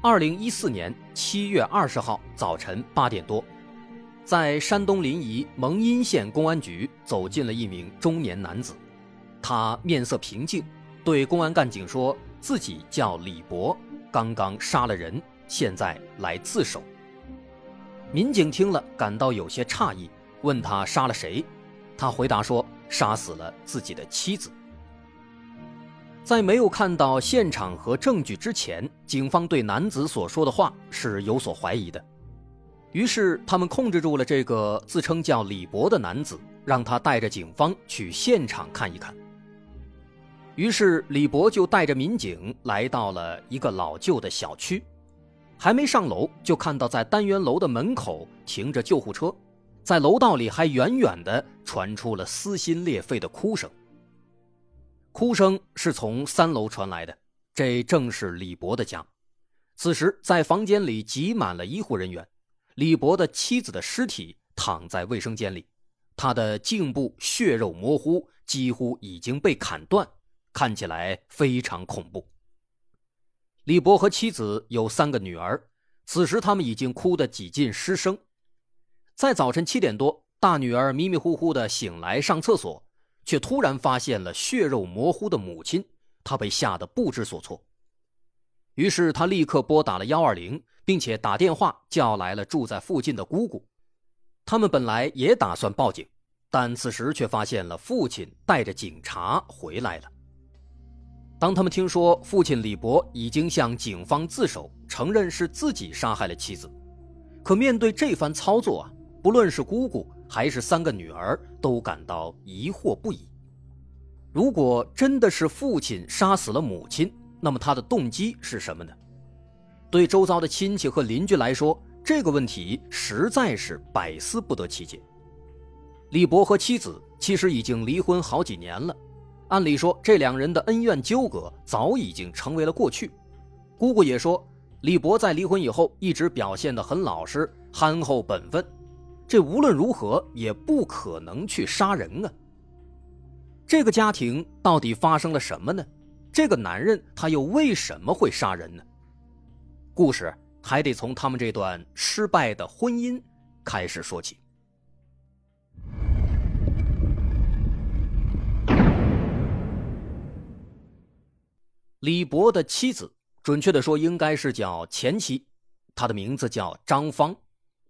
二零一四年七月二十号早晨八点多，在山东临沂蒙阴县公安局走进了一名中年男子，他面色平静，对公安干警说自己叫李博，刚刚杀了人，现在来自首。民警听了感到有些诧异，问他杀了谁，他回答说杀死了自己的妻子。在没有看到现场和证据之前，警方对男子所说的话是有所怀疑的。于是，他们控制住了这个自称叫李博的男子，让他带着警方去现场看一看。于是，李博就带着民警来到了一个老旧的小区，还没上楼，就看到在单元楼的门口停着救护车，在楼道里还远远地传出了撕心裂肺的哭声。哭声是从三楼传来的，这正是李博的家。此时，在房间里挤满了医护人员。李博的妻子的尸体躺在卫生间里，他的颈部血肉模糊，几乎已经被砍断，看起来非常恐怖。李博和妻子有三个女儿，此时他们已经哭得几近失声。在早晨七点多，大女儿迷迷糊糊的醒来上厕所。却突然发现了血肉模糊的母亲，他被吓得不知所措。于是他立刻拨打了幺二零，并且打电话叫来了住在附近的姑姑。他们本来也打算报警，但此时却发现了父亲带着警察回来了。当他们听说父亲李博已经向警方自首，承认是自己杀害了妻子，可面对这番操作啊，不论是姑姑。还是三个女儿都感到疑惑不已。如果真的是父亲杀死了母亲，那么他的动机是什么呢？对周遭的亲戚和邻居来说，这个问题实在是百思不得其解。李博和妻子其实已经离婚好几年了，按理说这两人的恩怨纠葛早已经成为了过去。姑姑也说，李博在离婚以后一直表现得很老实、憨厚本分。这无论如何也不可能去杀人啊！这个家庭到底发生了什么呢？这个男人他又为什么会杀人呢？故事还得从他们这段失败的婚姻开始说起。李博的妻子，准确的说应该是叫前妻，她的名字叫张芳。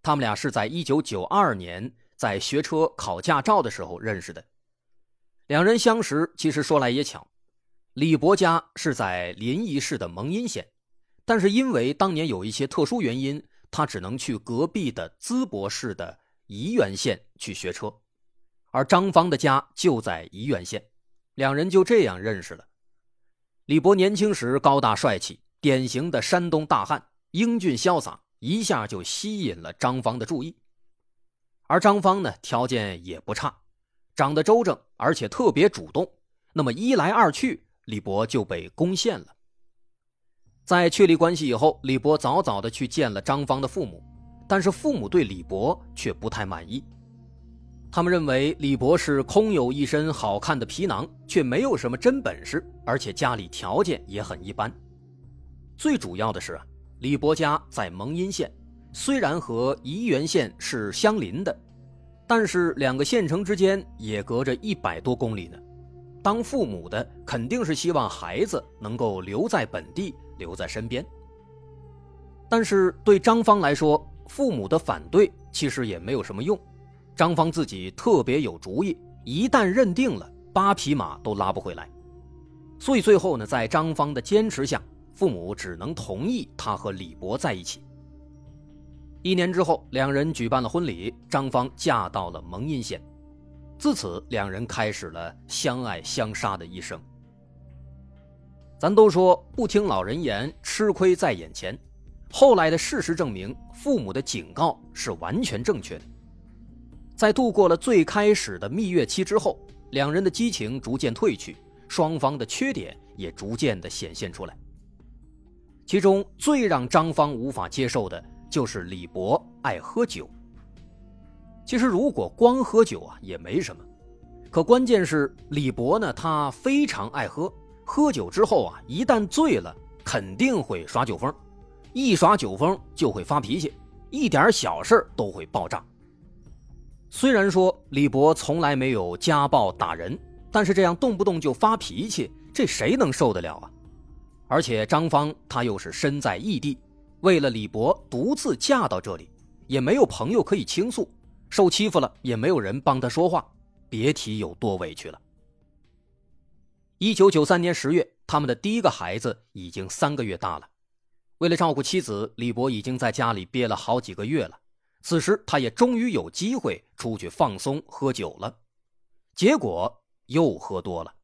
他们俩是在一九九二年在学车考驾照的时候认识的。两人相识，其实说来也巧，李博家是在临沂市的蒙阴县，但是因为当年有一些特殊原因，他只能去隔壁的淄博市的沂源县去学车。而张芳的家就在沂源县，两人就这样认识了。李博年轻时高大帅气，典型的山东大汉，英俊潇洒。一下就吸引了张芳的注意，而张芳呢，条件也不差，长得周正，而且特别主动。那么一来二去，李博就被攻陷了。在确立关系以后，李博早早的去见了张芳的父母，但是父母对李博却不太满意，他们认为李博是空有一身好看的皮囊，却没有什么真本事，而且家里条件也很一般。最主要的是啊。李博家在蒙阴县，虽然和沂源县是相邻的，但是两个县城之间也隔着一百多公里呢。当父母的肯定是希望孩子能够留在本地，留在身边。但是对张芳来说，父母的反对其实也没有什么用。张芳自己特别有主意，一旦认定了，八匹马都拉不回来。所以最后呢，在张芳的坚持下。父母只能同意他和李博在一起。一年之后，两人举办了婚礼，张芳嫁到了蒙阴县。自此，两人开始了相爱相杀的一生。咱都说不听老人言，吃亏在眼前。后来的事实证明，父母的警告是完全正确的。在度过了最开始的蜜月期之后，两人的激情逐渐褪去，双方的缺点也逐渐的显现出来。其中最让张芳无法接受的就是李博爱喝酒。其实如果光喝酒啊也没什么，可关键是李博呢，他非常爱喝，喝酒之后啊，一旦醉了，肯定会耍酒疯。一耍酒疯就会发脾气，一点小事都会爆炸。虽然说李博从来没有家暴打人，但是这样动不动就发脾气，这谁能受得了啊？而且张芳她又是身在异地，为了李博独自嫁到这里，也没有朋友可以倾诉，受欺负了也没有人帮她说话，别提有多委屈了。一九九三年十月，他们的第一个孩子已经三个月大了。为了照顾妻子，李博已经在家里憋了好几个月了。此时，他也终于有机会出去放松喝酒了。结果又喝多了，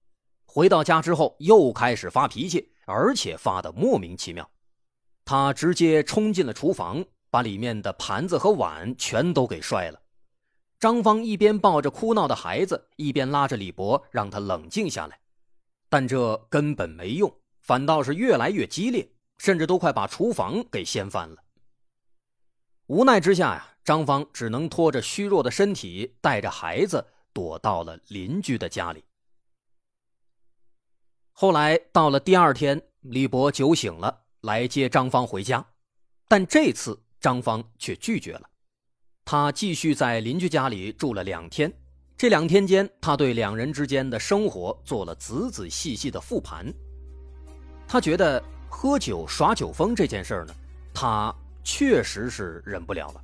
回到家之后又开始发脾气，而且发的莫名其妙。他直接冲进了厨房，把里面的盘子和碗全都给摔了。张芳一边抱着哭闹的孩子，一边拉着李博让他冷静下来，但这根本没用，反倒是越来越激烈。甚至都快把厨房给掀翻了。无奈之下呀，张芳只能拖着虚弱的身体，带着孩子躲到了邻居的家里。后来到了第二天，李博酒醒了，来接张芳回家，但这次张芳却拒绝了。他继续在邻居家里住了两天。这两天间，他对两人之间的生活做了仔仔细细的复盘。他觉得。喝酒耍酒疯这件事儿呢，他确实是忍不了了。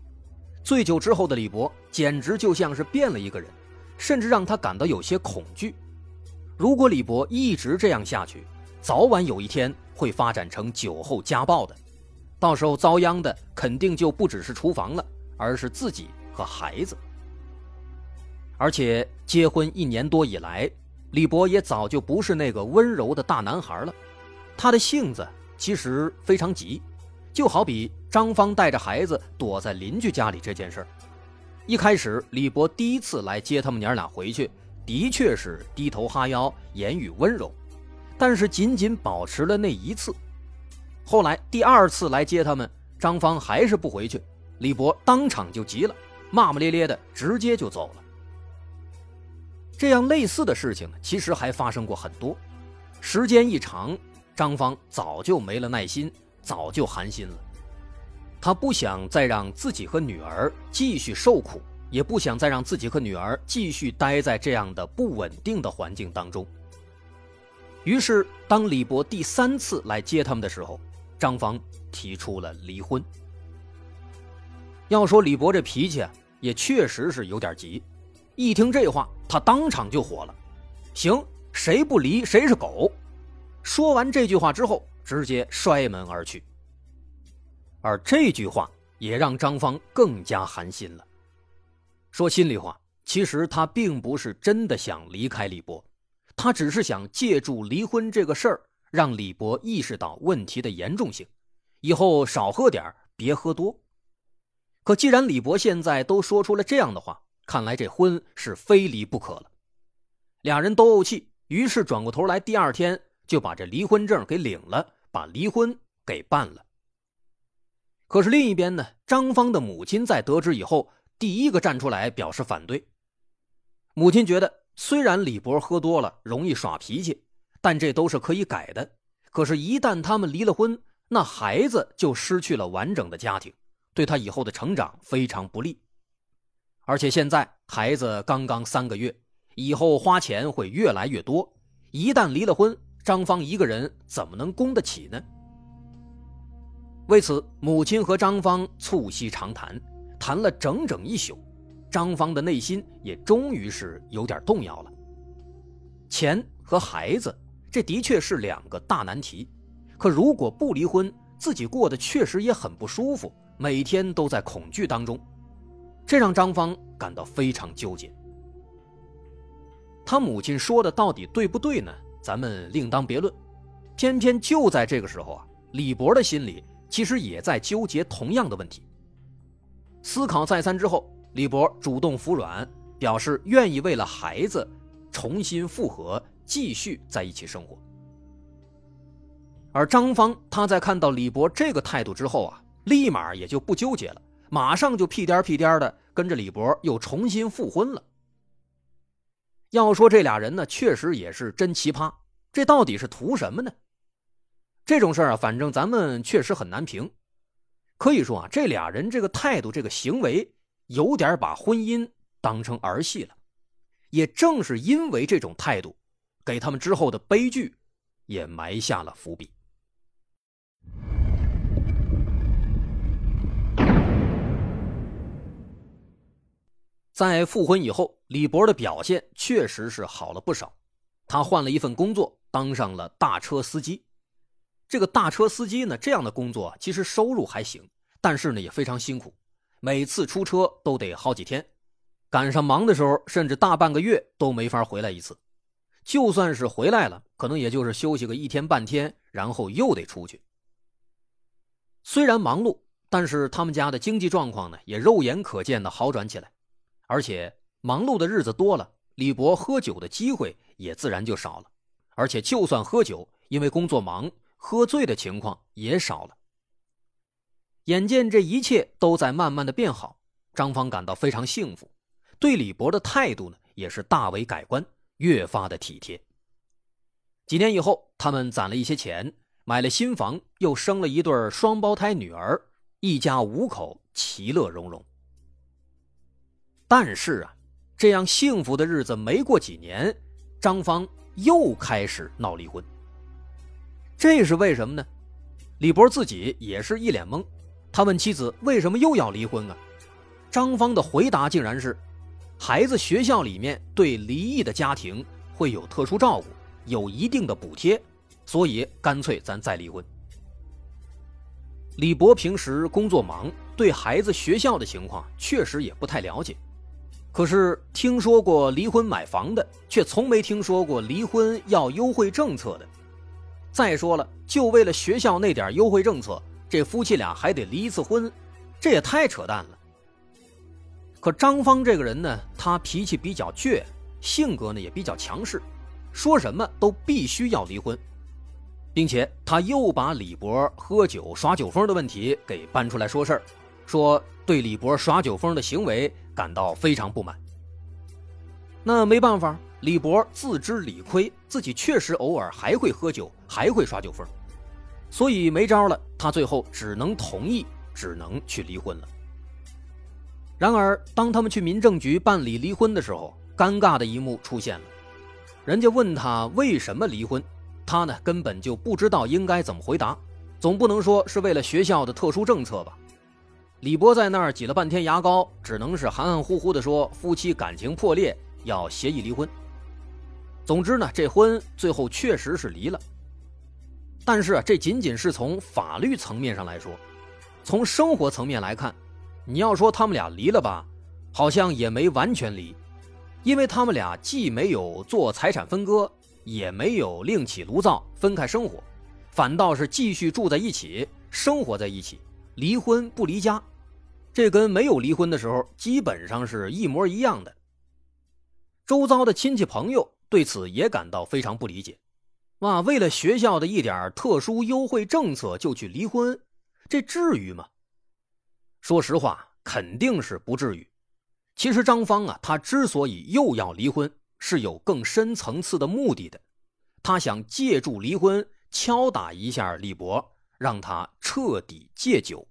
醉酒之后的李博简直就像是变了一个人，甚至让他感到有些恐惧。如果李博一直这样下去，早晚有一天会发展成酒后家暴的，到时候遭殃的肯定就不只是厨房了，而是自己和孩子。而且结婚一年多以来，李博也早就不是那个温柔的大男孩了，他的性子。其实非常急，就好比张芳带着孩子躲在邻居家里这件事儿。一开始，李博第一次来接他们娘俩回去，的确是低头哈腰，言语温柔，但是仅仅保持了那一次。后来第二次来接他们，张芳还是不回去，李博当场就急了，骂骂咧咧的，直接就走了。这样类似的事情其实还发生过很多，时间一长。张芳早就没了耐心，早就寒心了。他不想再让自己和女儿继续受苦，也不想再让自己和女儿继续待在这样的不稳定的环境当中。于是，当李博第三次来接他们的时候，张芳提出了离婚。要说李博这脾气啊，也确实是有点急。一听这话，他当场就火了：“行，谁不离谁是狗。”说完这句话之后，直接摔门而去。而这句话也让张芳更加寒心了。说心里话，其实他并不是真的想离开李博，他只是想借助离婚这个事儿，让李博意识到问题的严重性，以后少喝点别喝多。可既然李博现在都说出了这样的话，看来这婚是非离不可了。俩人都怄气，于是转过头来，第二天。就把这离婚证给领了，把离婚给办了。可是另一边呢，张芳的母亲在得知以后，第一个站出来表示反对。母亲觉得，虽然李博喝多了容易耍脾气，但这都是可以改的。可是，一旦他们离了婚，那孩子就失去了完整的家庭，对他以后的成长非常不利。而且现在孩子刚刚三个月，以后花钱会越来越多。一旦离了婚，张芳一个人怎么能供得起呢？为此，母亲和张芳促膝长谈，谈了整整一宿。张芳的内心也终于是有点动摇了。钱和孩子，这的确是两个大难题。可如果不离婚，自己过得确实也很不舒服，每天都在恐惧当中，这让张芳感到非常纠结。他母亲说的到底对不对呢？咱们另当别论，偏偏就在这个时候啊，李博的心里其实也在纠结同样的问题。思考再三之后，李博主动服软，表示愿意为了孩子重新复合，继续在一起生活。而张芳她在看到李博这个态度之后啊，立马也就不纠结了，马上就屁颠屁颠的跟着李博又重新复婚了。要说这俩人呢，确实也是真奇葩。这到底是图什么呢？这种事儿啊，反正咱们确实很难评。可以说啊，这俩人这个态度、这个行为，有点把婚姻当成儿戏了。也正是因为这种态度，给他们之后的悲剧也埋下了伏笔。在复婚以后，李博的表现确实是好了不少。他换了一份工作，当上了大车司机。这个大车司机呢，这样的工作其实收入还行，但是呢也非常辛苦，每次出车都得好几天，赶上忙的时候，甚至大半个月都没法回来一次。就算是回来了，可能也就是休息个一天半天，然后又得出去。虽然忙碌，但是他们家的经济状况呢，也肉眼可见的好转起来。而且忙碌的日子多了，李博喝酒的机会也自然就少了。而且就算喝酒，因为工作忙，喝醉的情况也少了。眼见这一切都在慢慢的变好，张芳感到非常幸福，对李博的态度呢也是大为改观，越发的体贴。几年以后，他们攒了一些钱，买了新房，又生了一对双胞胎女儿，一家五口其乐融融。但是啊，这样幸福的日子没过几年，张芳又开始闹离婚。这是为什么呢？李博自己也是一脸懵。他问妻子：“为什么又要离婚啊？”张芳的回答竟然是：“孩子学校里面对离异的家庭会有特殊照顾，有一定的补贴，所以干脆咱再离婚。”李博平时工作忙，对孩子学校的情况确实也不太了解。可是听说过离婚买房的，却从没听说过离婚要优惠政策的。再说了，就为了学校那点优惠政策，这夫妻俩还得离一次婚，这也太扯淡了。可张芳这个人呢，他脾气比较倔，性格呢也比较强势，说什么都必须要离婚，并且他又把李博喝酒耍酒疯的问题给搬出来说事儿，说对李博耍酒疯的行为。感到非常不满。那没办法，李博自知理亏，自己确实偶尔还会喝酒，还会耍酒疯，所以没招了。他最后只能同意，只能去离婚了。然而，当他们去民政局办理离婚的时候，尴尬的一幕出现了。人家问他为什么离婚，他呢根本就不知道应该怎么回答，总不能说是为了学校的特殊政策吧？李博在那儿挤了半天牙膏，只能是含含糊糊的说：“夫妻感情破裂，要协议离婚。”总之呢，这婚最后确实是离了。但是啊，这仅仅是从法律层面上来说，从生活层面来看，你要说他们俩离了吧，好像也没完全离，因为他们俩既没有做财产分割，也没有另起炉灶分开生活，反倒是继续住在一起，生活在一起，离婚不离家。这跟没有离婚的时候基本上是一模一样的。周遭的亲戚朋友对此也感到非常不理解，哇，为了学校的一点特殊优惠政策就去离婚，这至于吗？说实话，肯定是不至于。其实张芳啊，她之所以又要离婚，是有更深层次的目的的，她想借助离婚敲打一下李博，让他彻底戒酒。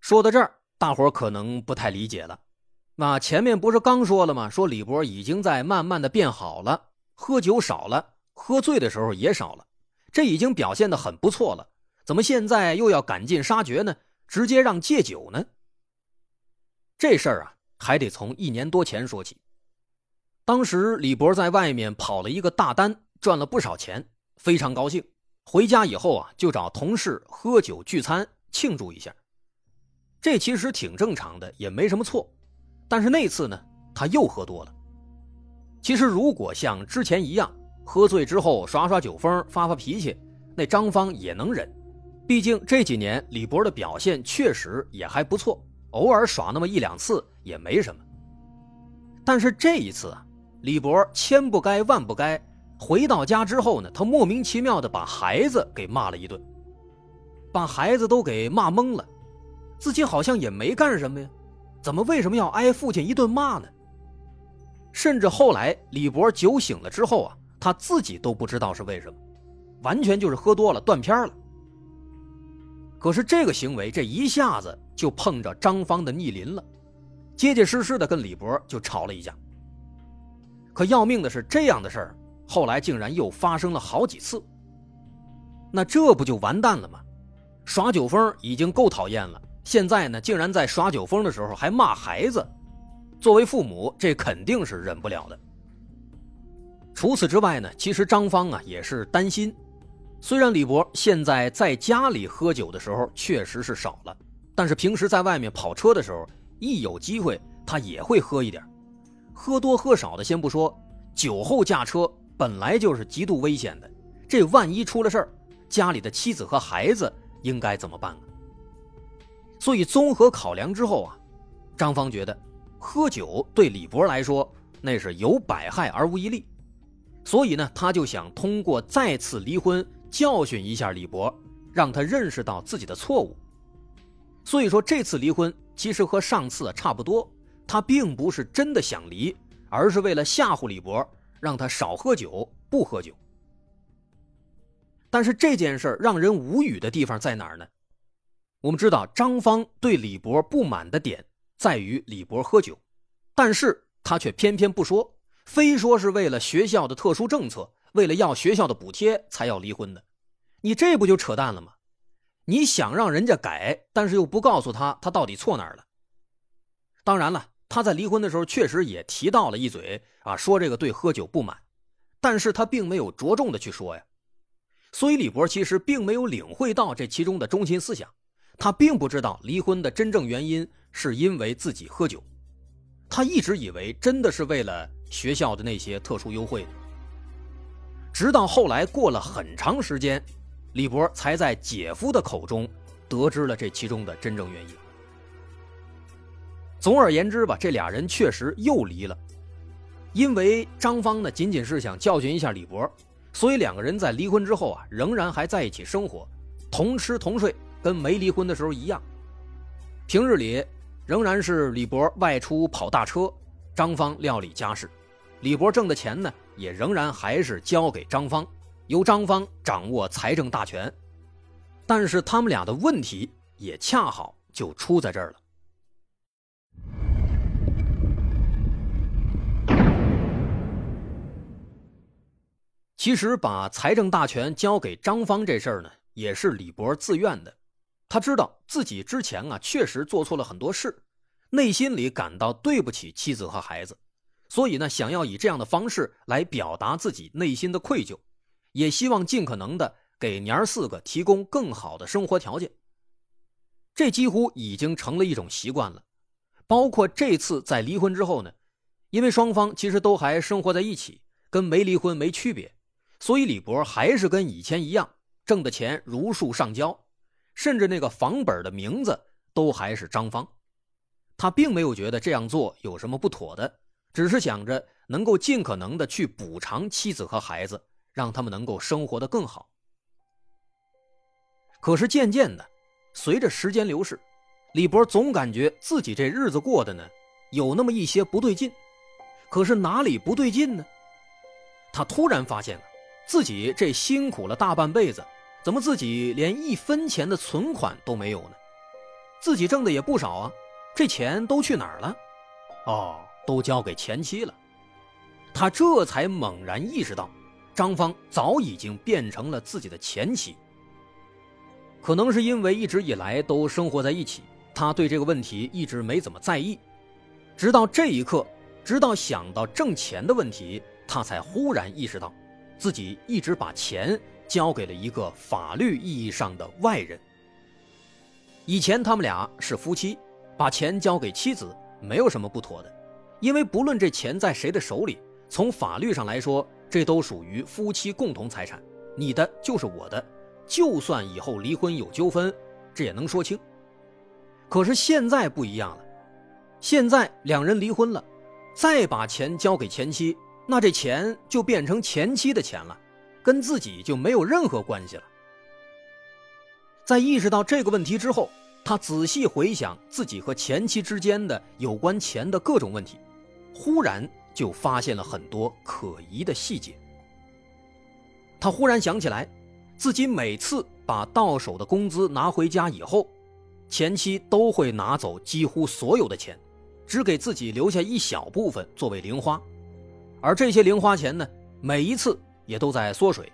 说到这儿，大伙可能不太理解了。那前面不是刚说了吗？说李博已经在慢慢的变好了，喝酒少了，喝醉的时候也少了，这已经表现的很不错了。怎么现在又要赶尽杀绝呢？直接让戒酒呢？这事儿啊，还得从一年多前说起。当时李博在外面跑了一个大单，赚了不少钱，非常高兴。回家以后啊，就找同事喝酒聚餐庆祝一下。这其实挺正常的，也没什么错。但是那次呢，他又喝多了。其实如果像之前一样，喝醉之后耍耍酒疯、发发脾气，那张芳也能忍。毕竟这几年李博的表现确实也还不错，偶尔耍那么一两次也没什么。但是这一次啊，李博千不该万不该，回到家之后呢，他莫名其妙的把孩子给骂了一顿，把孩子都给骂懵了，自己好像也没干什么呀，怎么为什么要挨父亲一顿骂呢？甚至后来李博酒醒了之后啊，他自己都不知道是为什么，完全就是喝多了断片了。可是这个行为这一下子就碰着张芳的逆鳞了，结结实实的跟李博就吵了一架。可要命的是，这样的事儿后来竟然又发生了好几次。那这不就完蛋了吗？耍酒疯已经够讨厌了，现在呢，竟然在耍酒疯的时候还骂孩子。作为父母，这肯定是忍不了的。除此之外呢，其实张芳啊也是担心。虽然李博现在在家里喝酒的时候确实是少了，但是平时在外面跑车的时候，一有机会他也会喝一点。喝多喝少的先不说，酒后驾车本来就是极度危险的。这万一出了事儿，家里的妻子和孩子应该怎么办啊？所以综合考量之后啊，张芳觉得。喝酒对李博来说那是有百害而无一利，所以呢，他就想通过再次离婚教训一下李博，让他认识到自己的错误。所以说这次离婚其实和上次差不多，他并不是真的想离，而是为了吓唬李博，让他少喝酒，不喝酒。但是这件事让人无语的地方在哪儿呢？我们知道张芳对李博不满的点。在于李博喝酒，但是他却偏偏不说，非说是为了学校的特殊政策，为了要学校的补贴才要离婚的，你这不就扯淡了吗？你想让人家改，但是又不告诉他他到底错哪儿了。当然了，他在离婚的时候确实也提到了一嘴啊，说这个对喝酒不满，但是他并没有着重的去说呀，所以李博其实并没有领会到这其中的中心思想，他并不知道离婚的真正原因。是因为自己喝酒，他一直以为真的是为了学校的那些特殊优惠。直到后来过了很长时间，李博才在姐夫的口中得知了这其中的真正原因。总而言之吧，这俩人确实又离了。因为张芳呢，仅仅是想教训一下李博，所以两个人在离婚之后啊，仍然还在一起生活，同吃同睡，跟没离婚的时候一样。平日里。仍然是李博外出跑大车，张芳料理家事，李博挣的钱呢，也仍然还是交给张芳，由张芳掌握财政大权。但是他们俩的问题也恰好就出在这儿了。其实把财政大权交给张芳这事儿呢，也是李博自愿的。他知道自己之前啊确实做错了很多事，内心里感到对不起妻子和孩子，所以呢想要以这样的方式来表达自己内心的愧疚，也希望尽可能的给娘儿四个提供更好的生活条件。这几乎已经成了一种习惯了，包括这次在离婚之后呢，因为双方其实都还生活在一起，跟没离婚没区别，所以李博还是跟以前一样，挣的钱如数上交。甚至那个房本的名字都还是张芳，他并没有觉得这样做有什么不妥的，只是想着能够尽可能的去补偿妻子和孩子，让他们能够生活的更好。可是渐渐的，随着时间流逝，李博总感觉自己这日子过的呢，有那么一些不对劲。可是哪里不对劲呢？他突然发现了，自己这辛苦了大半辈子。怎么自己连一分钱的存款都没有呢？自己挣的也不少啊，这钱都去哪儿了？哦，都交给前妻了。他这才猛然意识到，张芳早已经变成了自己的前妻。可能是因为一直以来都生活在一起，他对这个问题一直没怎么在意。直到这一刻，直到想到挣钱的问题，他才忽然意识到，自己一直把钱。交给了一个法律意义上的外人。以前他们俩是夫妻，把钱交给妻子没有什么不妥的，因为不论这钱在谁的手里，从法律上来说，这都属于夫妻共同财产，你的就是我的，就算以后离婚有纠纷，这也能说清。可是现在不一样了，现在两人离婚了，再把钱交给前妻，那这钱就变成前妻的钱了，跟自己就没有任何关系了。在意识到这个问题之后，他仔细回想自己和前妻之间的有关钱的各种问题，忽然就发现了很多可疑的细节。他忽然想起来，自己每次把到手的工资拿回家以后，前妻都会拿走几乎所有的钱，只给自己留下一小部分作为零花，而这些零花钱呢，每一次也都在缩水，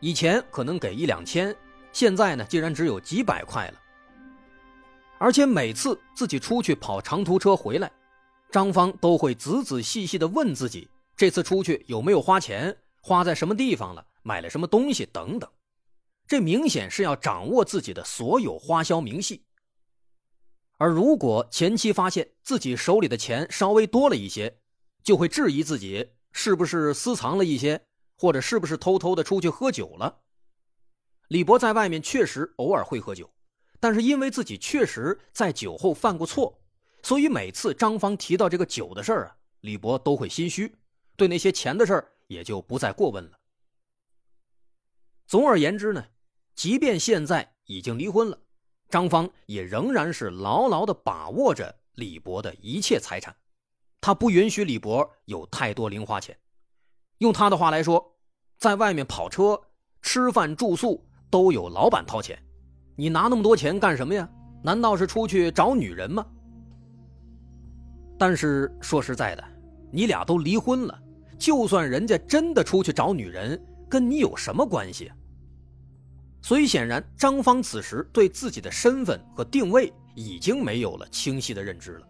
以前可能给一两千。现在呢，竟然只有几百块了。而且每次自己出去跑长途车回来，张芳都会仔仔细细的问自己：这次出去有没有花钱，花在什么地方了，买了什么东西等等。这明显是要掌握自己的所有花销明细。而如果前妻发现自己手里的钱稍微多了一些，就会质疑自己是不是私藏了一些，或者是不是偷偷的出去喝酒了。李博在外面确实偶尔会喝酒，但是因为自己确实在酒后犯过错，所以每次张芳提到这个酒的事儿啊，李博都会心虚，对那些钱的事儿也就不再过问了。总而言之呢，即便现在已经离婚了，张芳也仍然是牢牢的把握着李博的一切财产，他不允许李博有太多零花钱。用他的话来说，在外面跑车、吃饭、住宿。都有老板掏钱，你拿那么多钱干什么呀？难道是出去找女人吗？但是说实在的，你俩都离婚了，就算人家真的出去找女人，跟你有什么关系？所以显然，张芳此时对自己的身份和定位已经没有了清晰的认知了。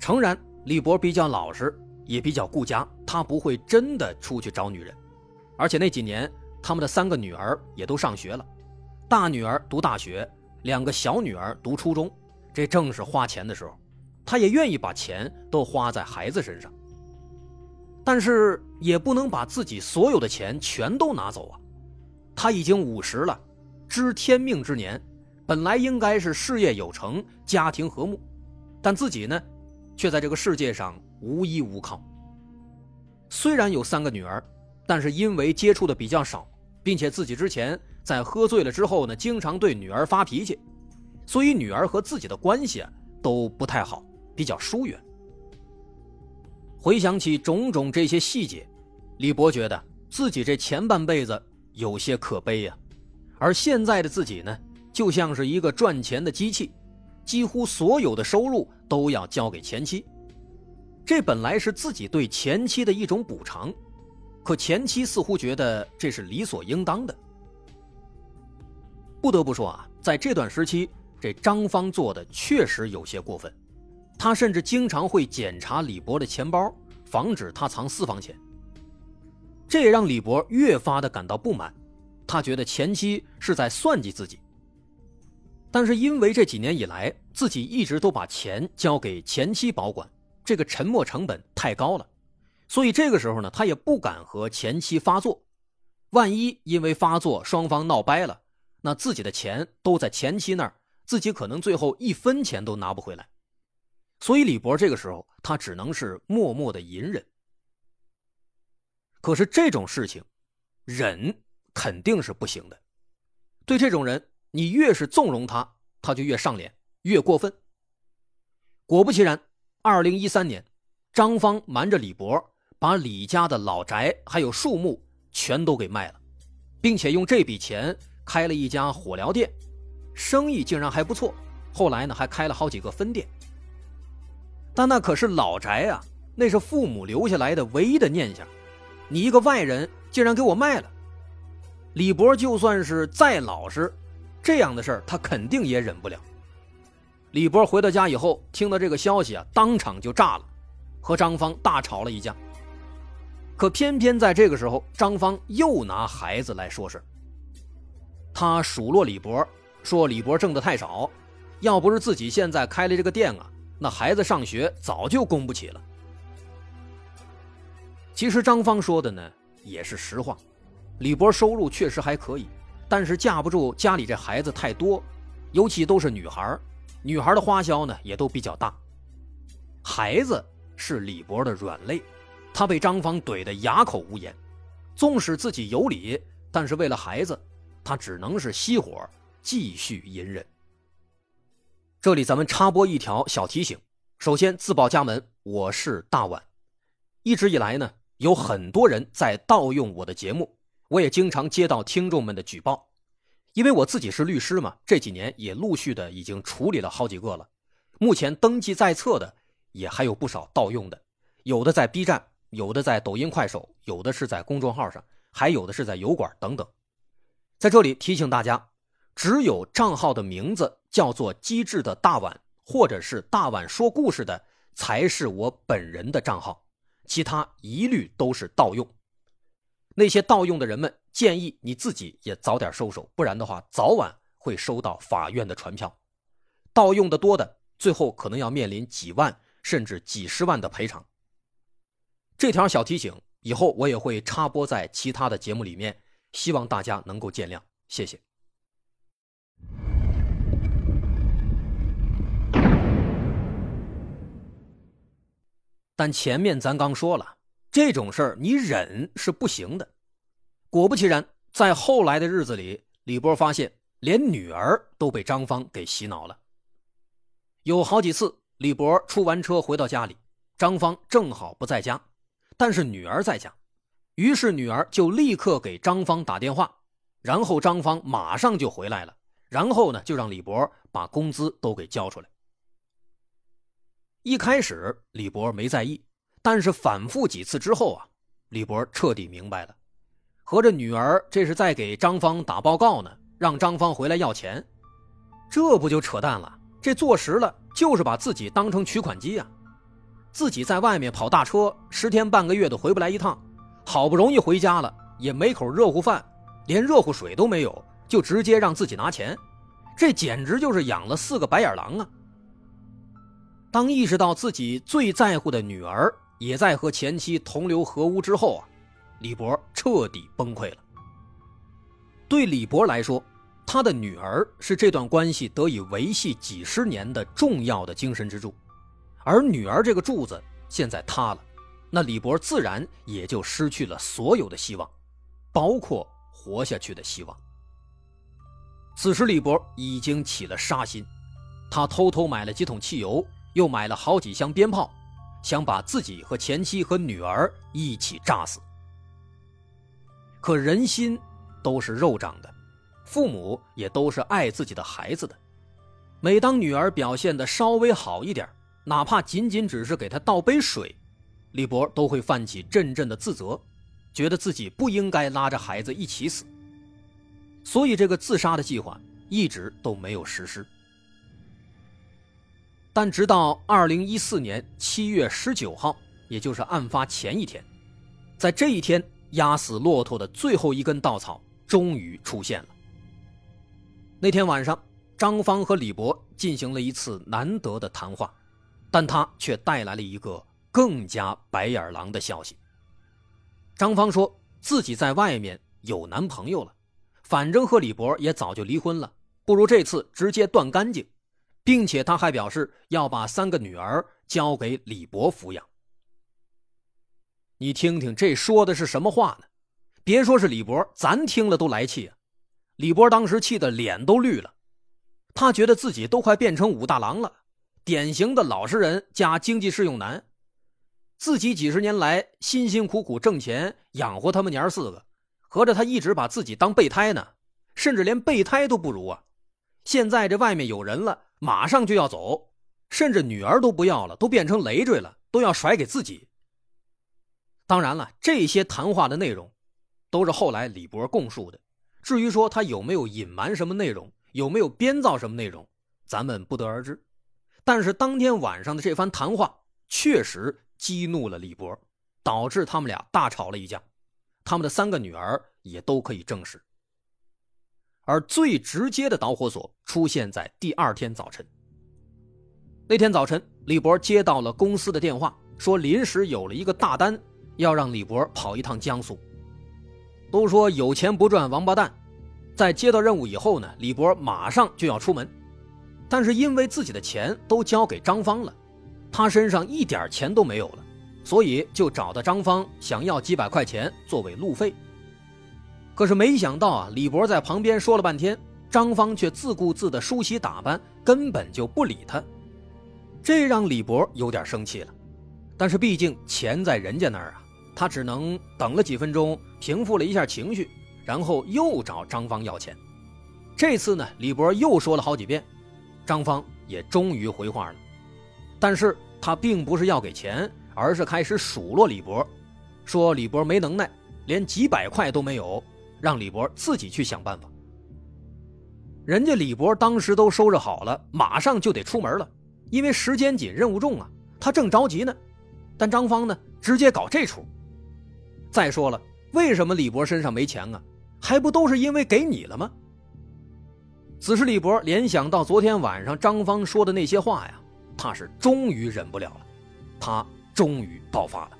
诚然，李博比较老实，也比较顾家，他不会真的出去找女人，而且那几年。他们的三个女儿也都上学了，大女儿读大学，两个小女儿读初中，这正是花钱的时候，他也愿意把钱都花在孩子身上。但是也不能把自己所有的钱全都拿走啊！他已经五十了，知天命之年，本来应该是事业有成、家庭和睦，但自己呢，却在这个世界上无依无靠。虽然有三个女儿。但是因为接触的比较少，并且自己之前在喝醉了之后呢，经常对女儿发脾气，所以女儿和自己的关系啊都不太好，比较疏远。回想起种种这些细节，李博觉得自己这前半辈子有些可悲呀，而现在的自己呢，就像是一个赚钱的机器，几乎所有的收入都要交给前妻，这本来是自己对前妻的一种补偿。可前妻似乎觉得这是理所应当的。不得不说啊，在这段时期，这张芳做的确实有些过分。他甚至经常会检查李博的钱包，防止他藏私房钱。这也让李博越发的感到不满。他觉得前妻是在算计自己。但是因为这几年以来，自己一直都把钱交给前妻保管，这个沉没成本太高了。所以这个时候呢，他也不敢和前妻发作，万一因为发作双方闹掰了，那自己的钱都在前妻那儿，自己可能最后一分钱都拿不回来。所以李博这个时候他只能是默默的隐忍。可是这种事情，忍肯定是不行的。对这种人，你越是纵容他，他就越上脸，越过分。果不其然，二零一三年，张芳瞒着李博。把李家的老宅还有树木全都给卖了，并且用这笔钱开了一家火疗店，生意竟然还不错。后来呢，还开了好几个分店。但那可是老宅啊，那是父母留下来的唯一的念想。你一个外人竟然给我卖了！李博就算是再老实，这样的事儿他肯定也忍不了。李博回到家以后，听到这个消息啊，当场就炸了，和张芳大吵了一架。可偏偏在这个时候，张芳又拿孩子来说事他数落李博，说李博挣的太少，要不是自己现在开了这个店啊，那孩子上学早就供不起了。其实张芳说的呢也是实话，李博收入确实还可以，但是架不住家里这孩子太多，尤其都是女孩女孩的花销呢也都比较大。孩子是李博的软肋，他被张芳怼得哑口无言。纵使自己有理，但是为了孩子，他只能是熄火，继续隐忍。这里咱们插播一条小提醒：首先自报家门，我是大碗。一直以来呢，有很多人在盗用我的节目，我也经常接到听众们的举报。因为我自己是律师嘛，这几年也陆续的已经处理了好几个了。目前登记在册的也还有不少盗用的，有的在 B 站。有的在抖音、快手，有的是在公众号上，还有的是在油管等等。在这里提醒大家，只有账号的名字叫做“机智的大碗”或者是“大碗说故事”的，才是我本人的账号，其他一律都是盗用。那些盗用的人们，建议你自己也早点收手，不然的话，早晚会收到法院的传票。盗用的多的，最后可能要面临几万甚至几十万的赔偿。这条小提醒以后我也会插播在其他的节目里面，希望大家能够见谅，谢谢。但前面咱刚说了，这种事儿你忍是不行的。果不其然，在后来的日子里，李波发现连女儿都被张芳给洗脑了。有好几次，李博出完车回到家里，张芳正好不在家。但是女儿在家，于是女儿就立刻给张芳打电话，然后张芳马上就回来了，然后呢就让李博把工资都给交出来。一开始李博没在意，但是反复几次之后啊，李博彻底明白了，合着女儿这是在给张芳打报告呢，让张芳回来要钱，这不就扯淡了？这坐实了就是把自己当成取款机啊！自己在外面跑大车，十天半个月都回不来一趟，好不容易回家了，也没口热乎饭，连热乎水都没有，就直接让自己拿钱，这简直就是养了四个白眼狼啊！当意识到自己最在乎的女儿也在和前妻同流合污之后啊，李博彻底崩溃了。对李博来说，他的女儿是这段关系得以维系几十年的重要的精神支柱。而女儿这个柱子现在塌了，那李博自然也就失去了所有的希望，包括活下去的希望。此时李博已经起了杀心，他偷偷买了几桶汽油，又买了好几箱鞭炮，想把自己和前妻和女儿一起炸死。可人心都是肉长的，父母也都是爱自己的孩子的，每当女儿表现的稍微好一点哪怕仅仅只是给她倒杯水，李博都会泛起阵阵的自责，觉得自己不应该拉着孩子一起死。所以这个自杀的计划一直都没有实施。但直到二零一四年七月十九号，也就是案发前一天，在这一天，压死骆驼的最后一根稻草终于出现了。那天晚上，张芳和李博进行了一次难得的谈话。但他却带来了一个更加白眼狼的消息。张芳说自己在外面有男朋友了，反正和李博也早就离婚了，不如这次直接断干净，并且他还表示要把三个女儿交给李博抚养。你听听这说的是什么话呢？别说是李博，咱听了都来气啊！李博当时气得脸都绿了，他觉得自己都快变成武大郎了。典型的老实人加经济适用男，自己几十年来辛辛苦苦挣钱养活他们娘四个，合着他一直把自己当备胎呢，甚至连备胎都不如啊！现在这外面有人了，马上就要走，甚至女儿都不要了，都变成累赘了，都要甩给自己。当然了，这些谈话的内容都是后来李博供述的，至于说他有没有隐瞒什么内容，有没有编造什么内容，咱们不得而知。但是当天晚上的这番谈话确实激怒了李博，导致他们俩大吵了一架。他们的三个女儿也都可以证实。而最直接的导火索出现在第二天早晨。那天早晨，李博接到了公司的电话，说临时有了一个大单，要让李博跑一趟江苏。都说有钱不赚王八蛋，在接到任务以后呢，李博马上就要出门，但是因为自己的钱都交给张芳了，他身上一点钱都没有了，所以就找到张芳想要几百块钱作为路费。可是没想到啊，李博在旁边说了半天，张芳却自顾自的梳洗打扮，根本就不理他，这让李博有点生气了。但是毕竟钱在人家那儿啊，他只能等了几分钟，平复了一下情绪，然后又找张芳要钱。这次呢，李博又说了好几遍，张芳也终于回话了。但是他并不是要给钱，而是开始数落李博，说李博没能耐，连几百块都没有。让李博自己去想办法。人家李博当时都收拾好了，马上就得出门了，因为时间紧，任务重啊，他正着急呢。但张芳呢，直接搞这出。再说了，为什么李博身上没钱啊？还不都是因为给你了吗？此时李博联想到昨天晚上张芳说的那些话呀，他是终于忍不了了，他终于爆发了。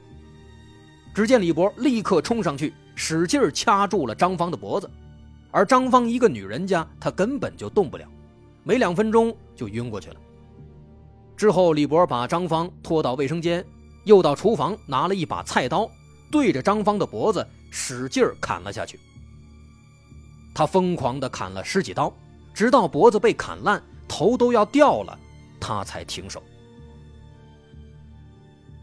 只见李博立刻冲上去。使劲掐住了张芳的脖子，而张芳一个女人家，她根本就动不了，没两分钟就晕过去了。之后，李博把张芳拖到卫生间，又到厨房拿了一把菜刀，对着张芳的脖子使劲砍了下去。他疯狂地砍了十几刀，直到脖子被砍烂，头都要掉了，他才停手。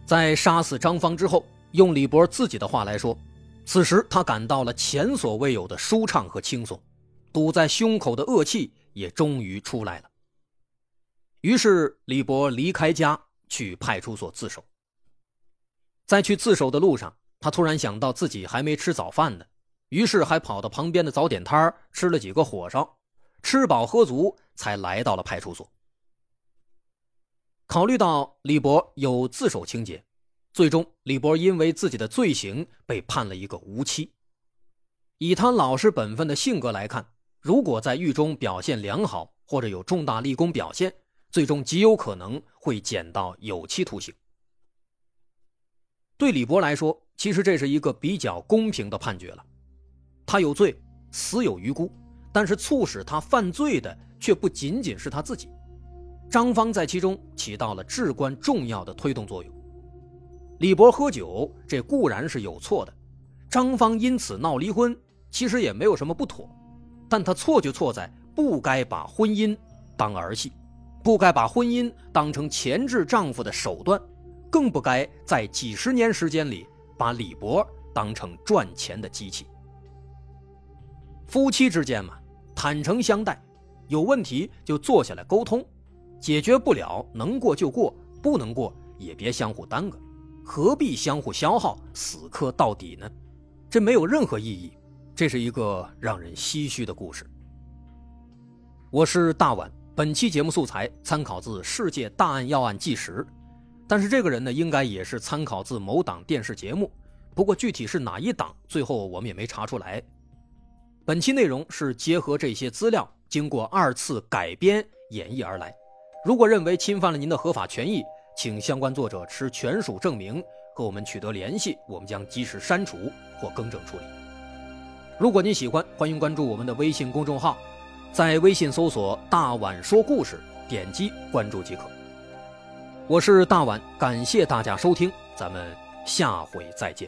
在杀死张芳之后，用李博自己的话来说。此时，他感到了前所未有的舒畅和轻松，堵在胸口的恶气也终于出来了。于是，李博离开家去派出所自首。在去自首的路上，他突然想到自己还没吃早饭呢，于是还跑到旁边的早点摊吃了几个火烧，吃饱喝足，才来到了派出所。考虑到李博有自首情节。最终，李博因为自己的罪行被判了一个无期。以他老实本分的性格来看，如果在狱中表现良好，或者有重大立功表现，最终极有可能会减到有期徒刑。对李博来说，其实这是一个比较公平的判决了。他有罪，死有余辜，但是促使他犯罪的却不仅仅是他自己，张芳在其中起到了至关重要的推动作用。李博喝酒，这固然是有错的；张芳因此闹离婚，其实也没有什么不妥。但他错就错在不该把婚姻当儿戏，不该把婚姻当成钳制丈夫的手段，更不该在几十年时间里把李博当成赚钱的机器。夫妻之间嘛，坦诚相待，有问题就坐下来沟通，解决不了能过就过，不能过也别相互耽搁。何必相互消耗、死磕到底呢？这没有任何意义。这是一个让人唏嘘的故事。我是大碗，本期节目素材参考自《世界大案要案纪实》，但是这个人呢，应该也是参考自某档电视节目。不过具体是哪一档，最后我们也没查出来。本期内容是结合这些资料，经过二次改编演绎而来。如果认为侵犯了您的合法权益，请相关作者持权属证明和我们取得联系，我们将及时删除或更正处理。如果您喜欢，欢迎关注我们的微信公众号，在微信搜索“大碗说故事”，点击关注即可。我是大碗，感谢大家收听，咱们下回再见。